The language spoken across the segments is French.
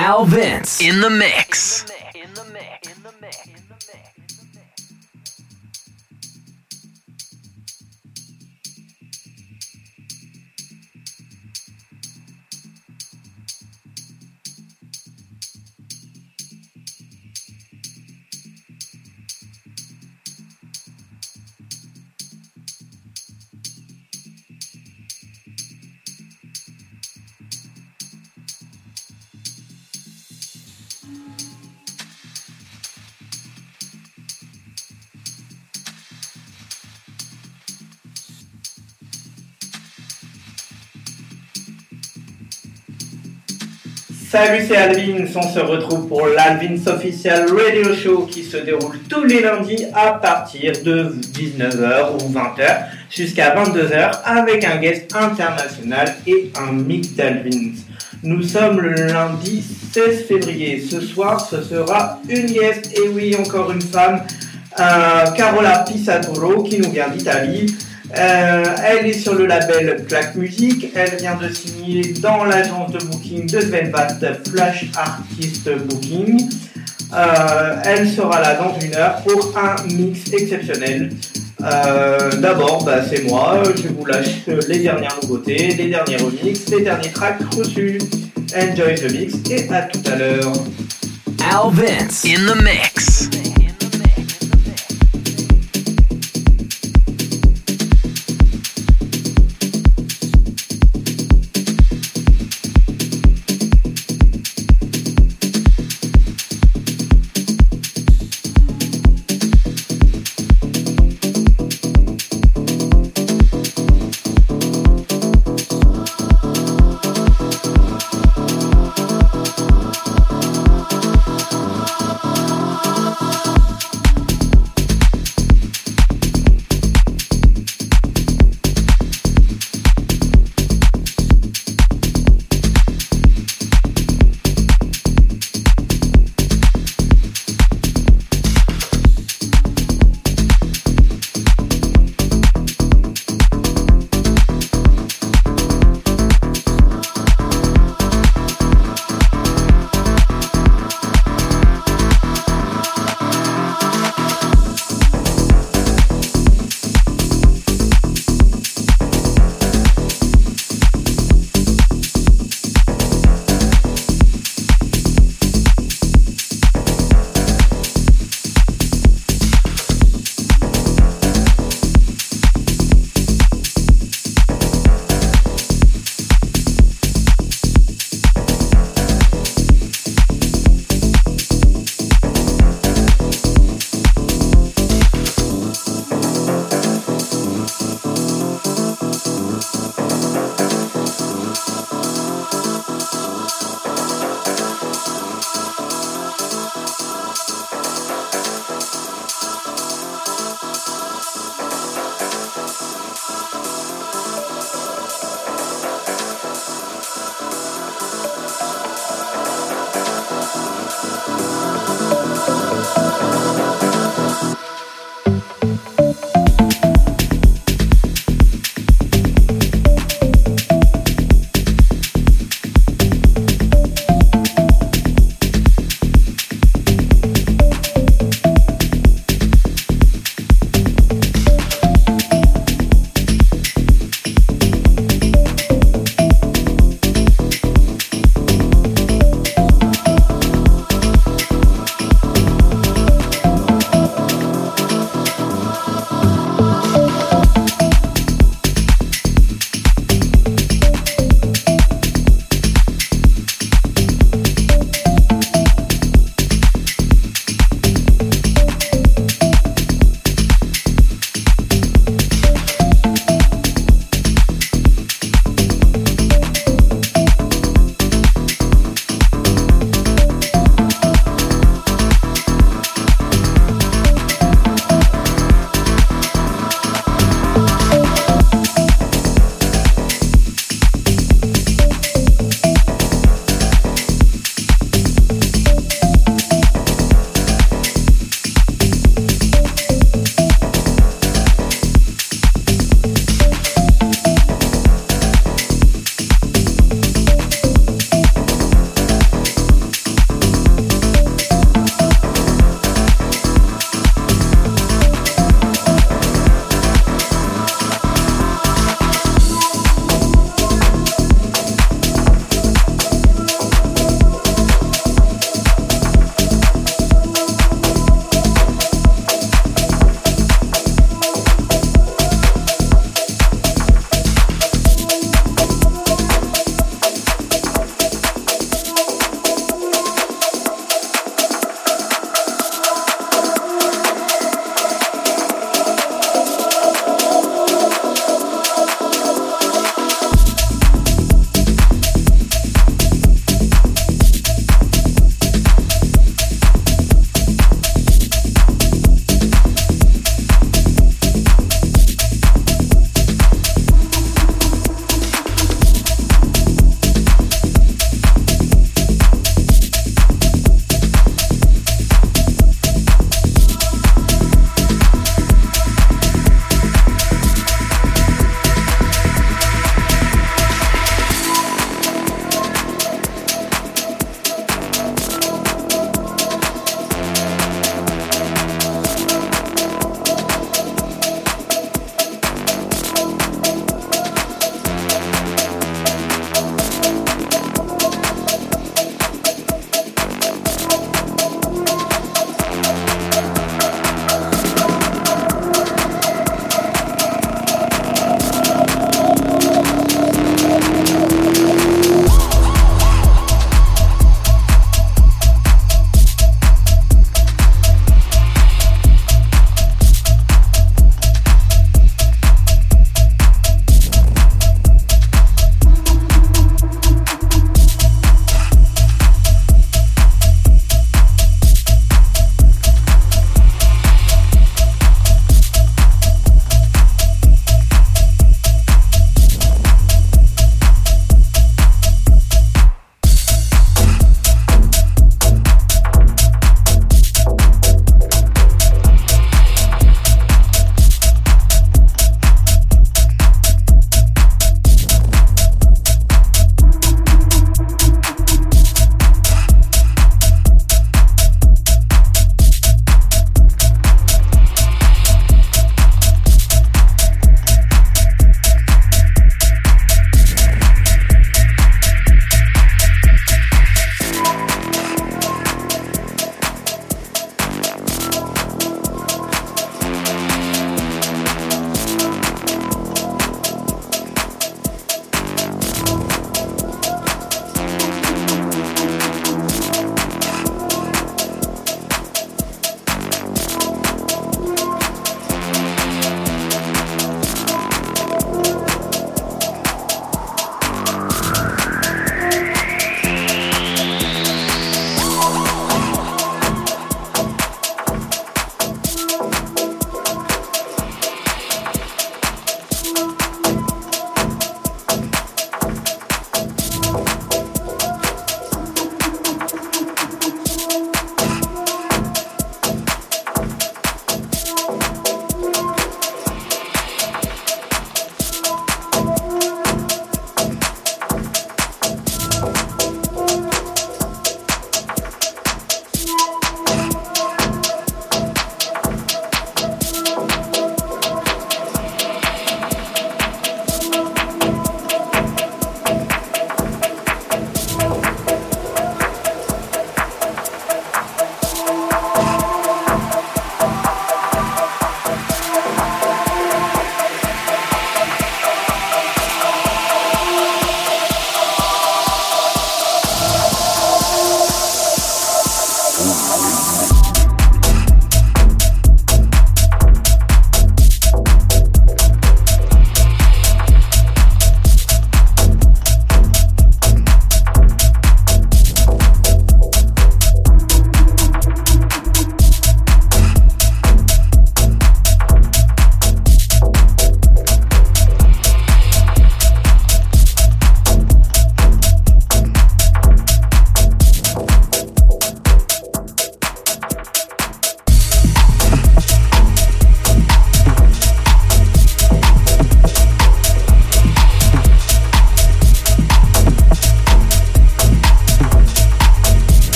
Al Vince in the mix. In the mix. In the mix. In the mix. Salut, c'est Alvin. On se retrouve pour l'Alvin's Official Radio Show qui se déroule tous les lundis à partir de 19h ou 20h jusqu'à 22h avec un guest international et un mix d'Alvins. Nous sommes le lundi 16 février. Ce soir, ce sera une guest, et oui, encore une femme, euh, Carola Pisatoro, qui nous vient d'Italie. Euh, elle est sur le label Clack Music. Elle vient de signer dans l'agence de booking de Sven Vatt, Flash Artist Booking. Euh, elle sera là dans une heure pour un mix exceptionnel. Euh, D'abord, bah, c'est moi. Je vous lâche les dernières nouveautés, les derniers remix, les derniers tracks reçus. Enjoy the mix et à tout à l'heure. Al Vince. In the mix.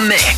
The mix.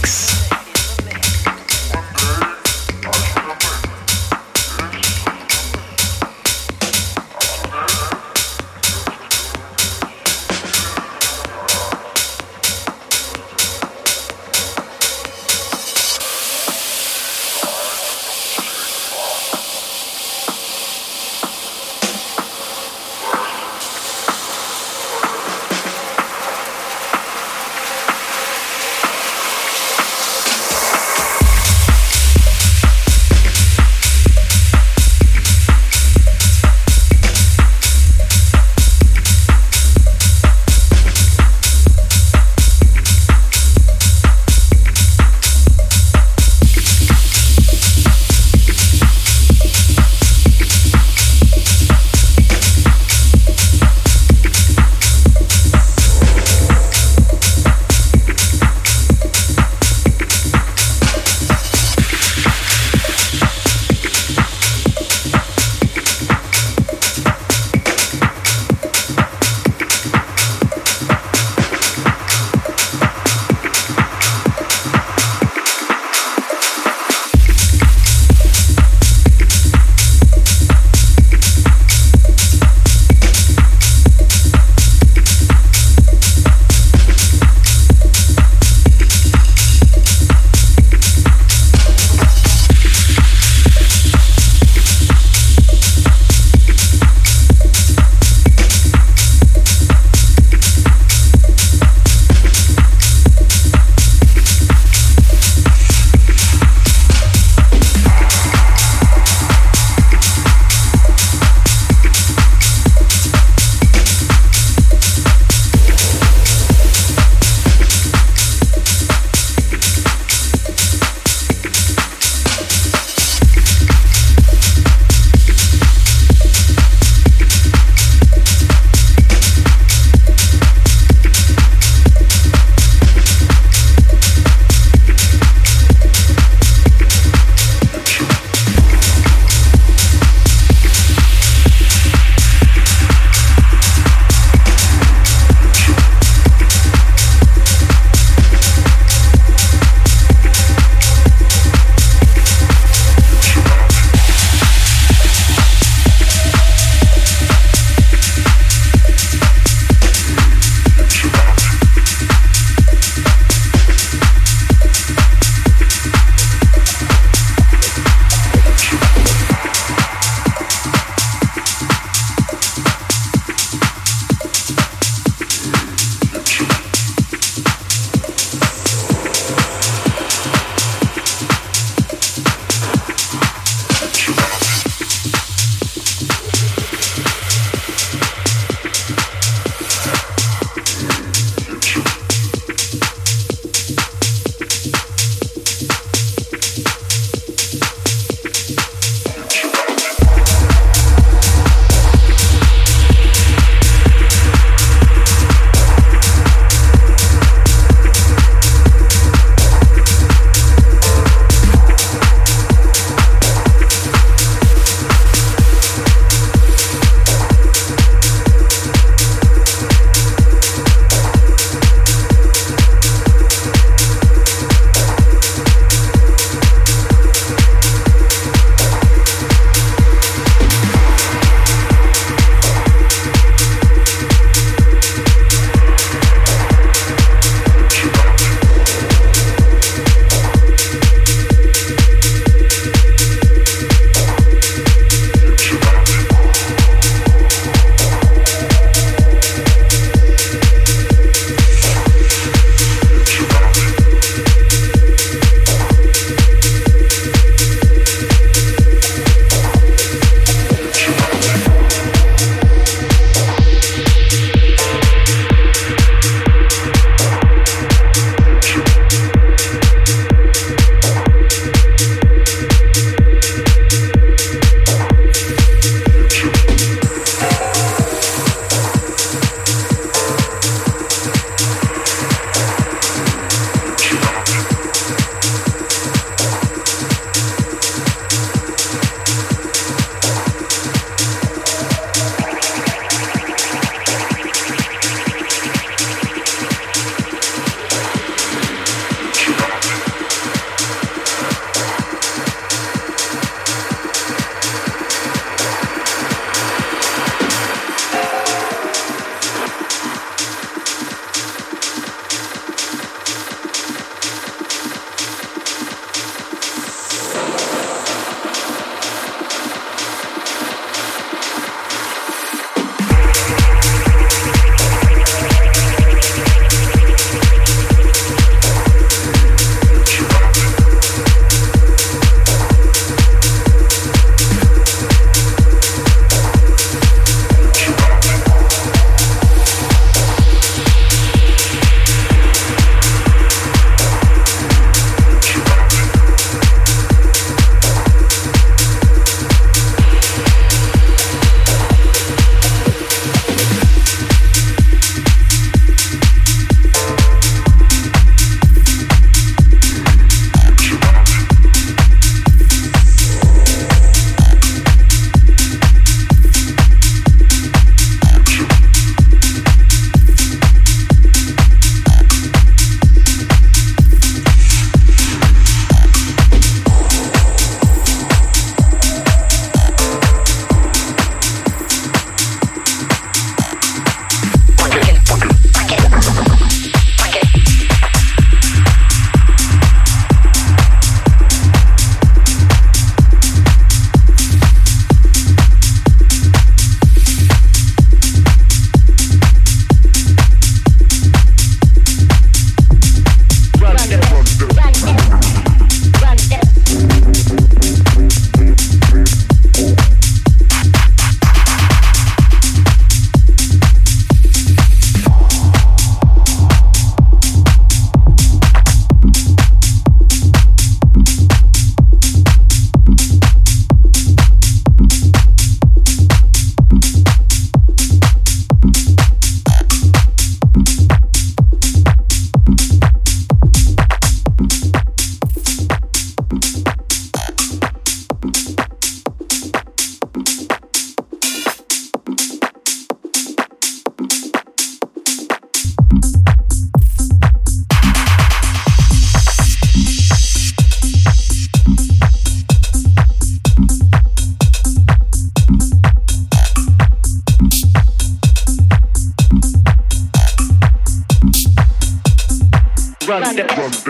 run it, run it,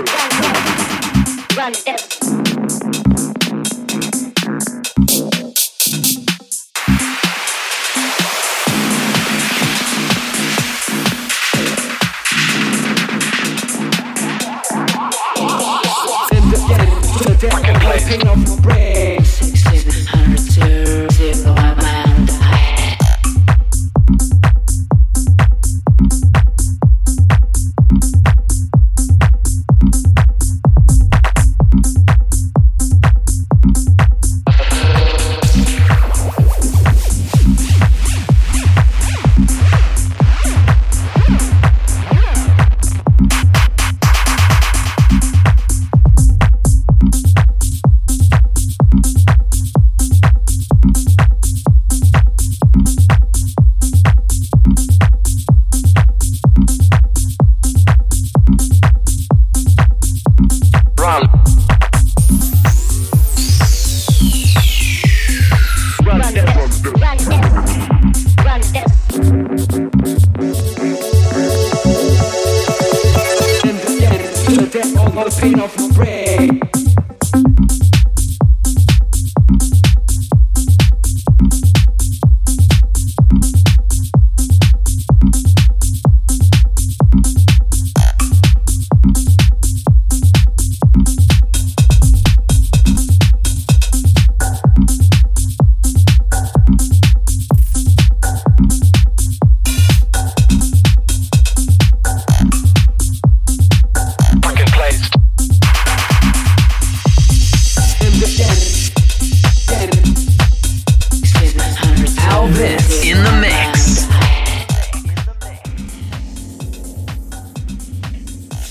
run it. Up my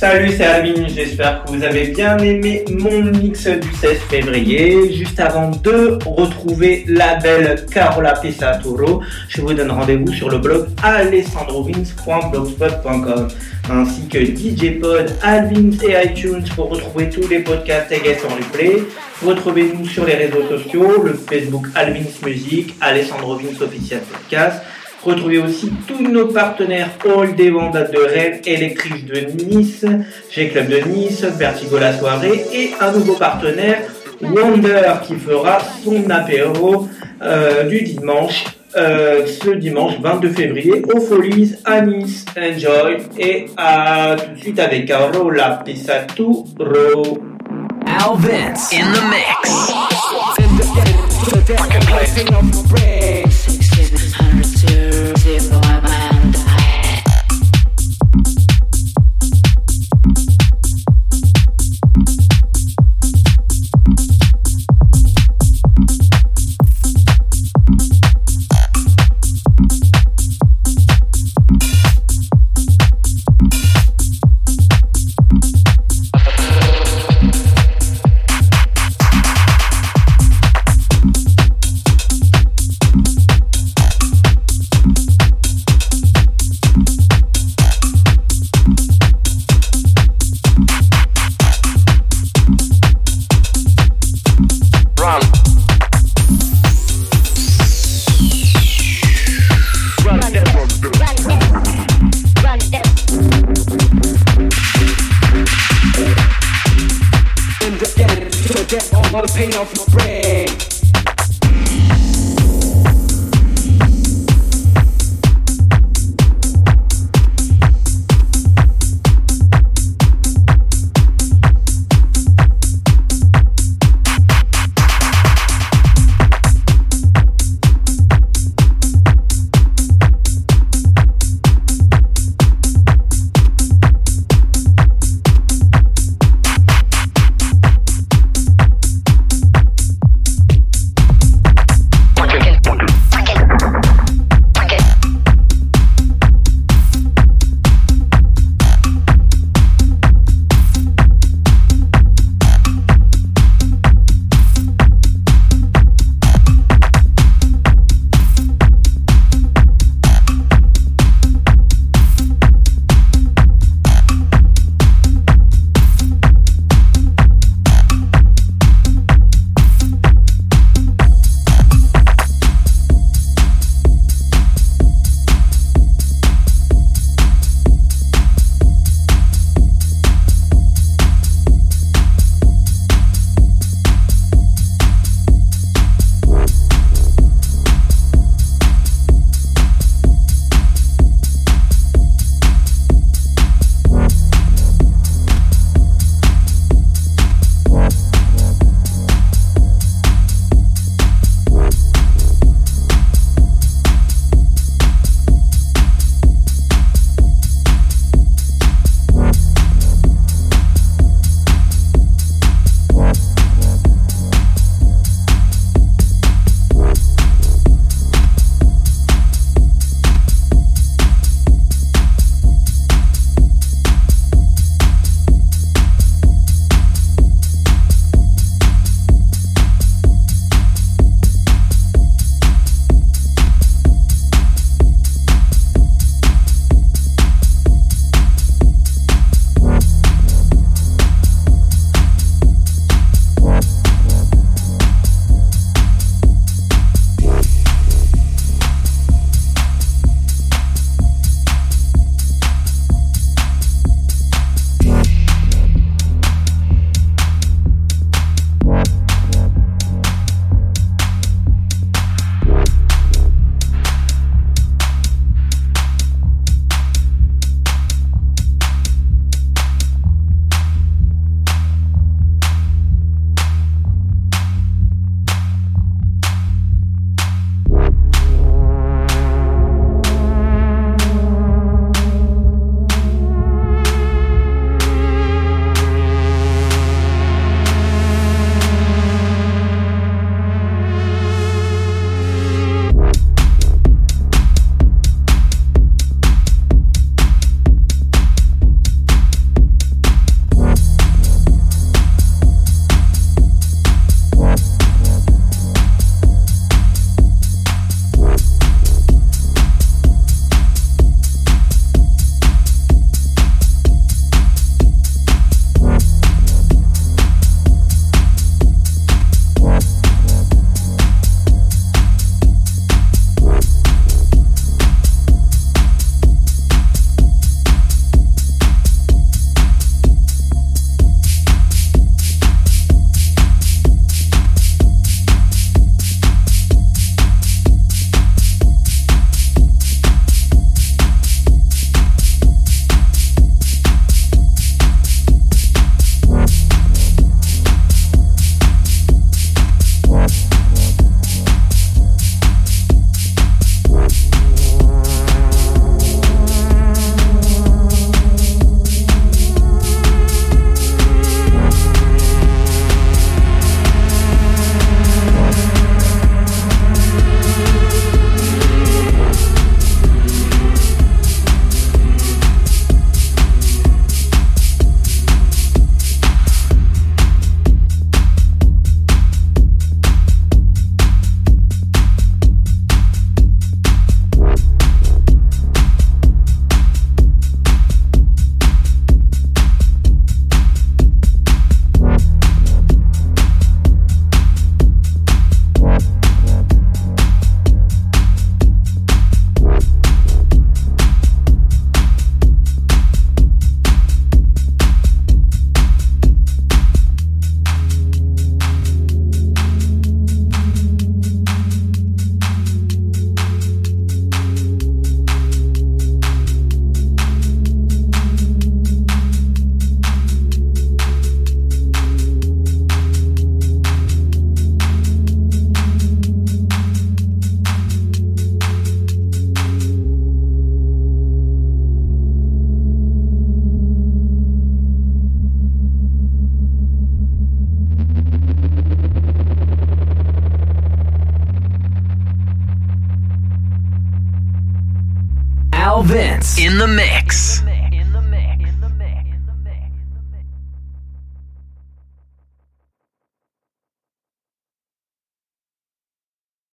Salut, c'est Alvin, j'espère que vous avez bien aimé mon mix du 16 février. Juste avant de retrouver la belle Carola Pesatoro, je vous donne rendez-vous sur le blog alessandrovins.blogspot.com ainsi que DJ Pod, Alvins et iTunes pour retrouver tous les podcasts et guests en replay. Retrouvez-nous sur les réseaux sociaux, le Facebook Alvins Music, Alessandro Official Podcast Retrouvez aussi tous nos partenaires All des Vendades de Rennes, Electric de Nice, G-Club de Nice, Vertigo la soirée et un nouveau partenaire Wonder qui fera son apéro euh, du dimanche, euh, ce dimanche 22 février aux Folies à Nice. Enjoy et à tout de suite avec Caro la Pisaturo. Alvin in the mix. see if the light all the pain off your brain.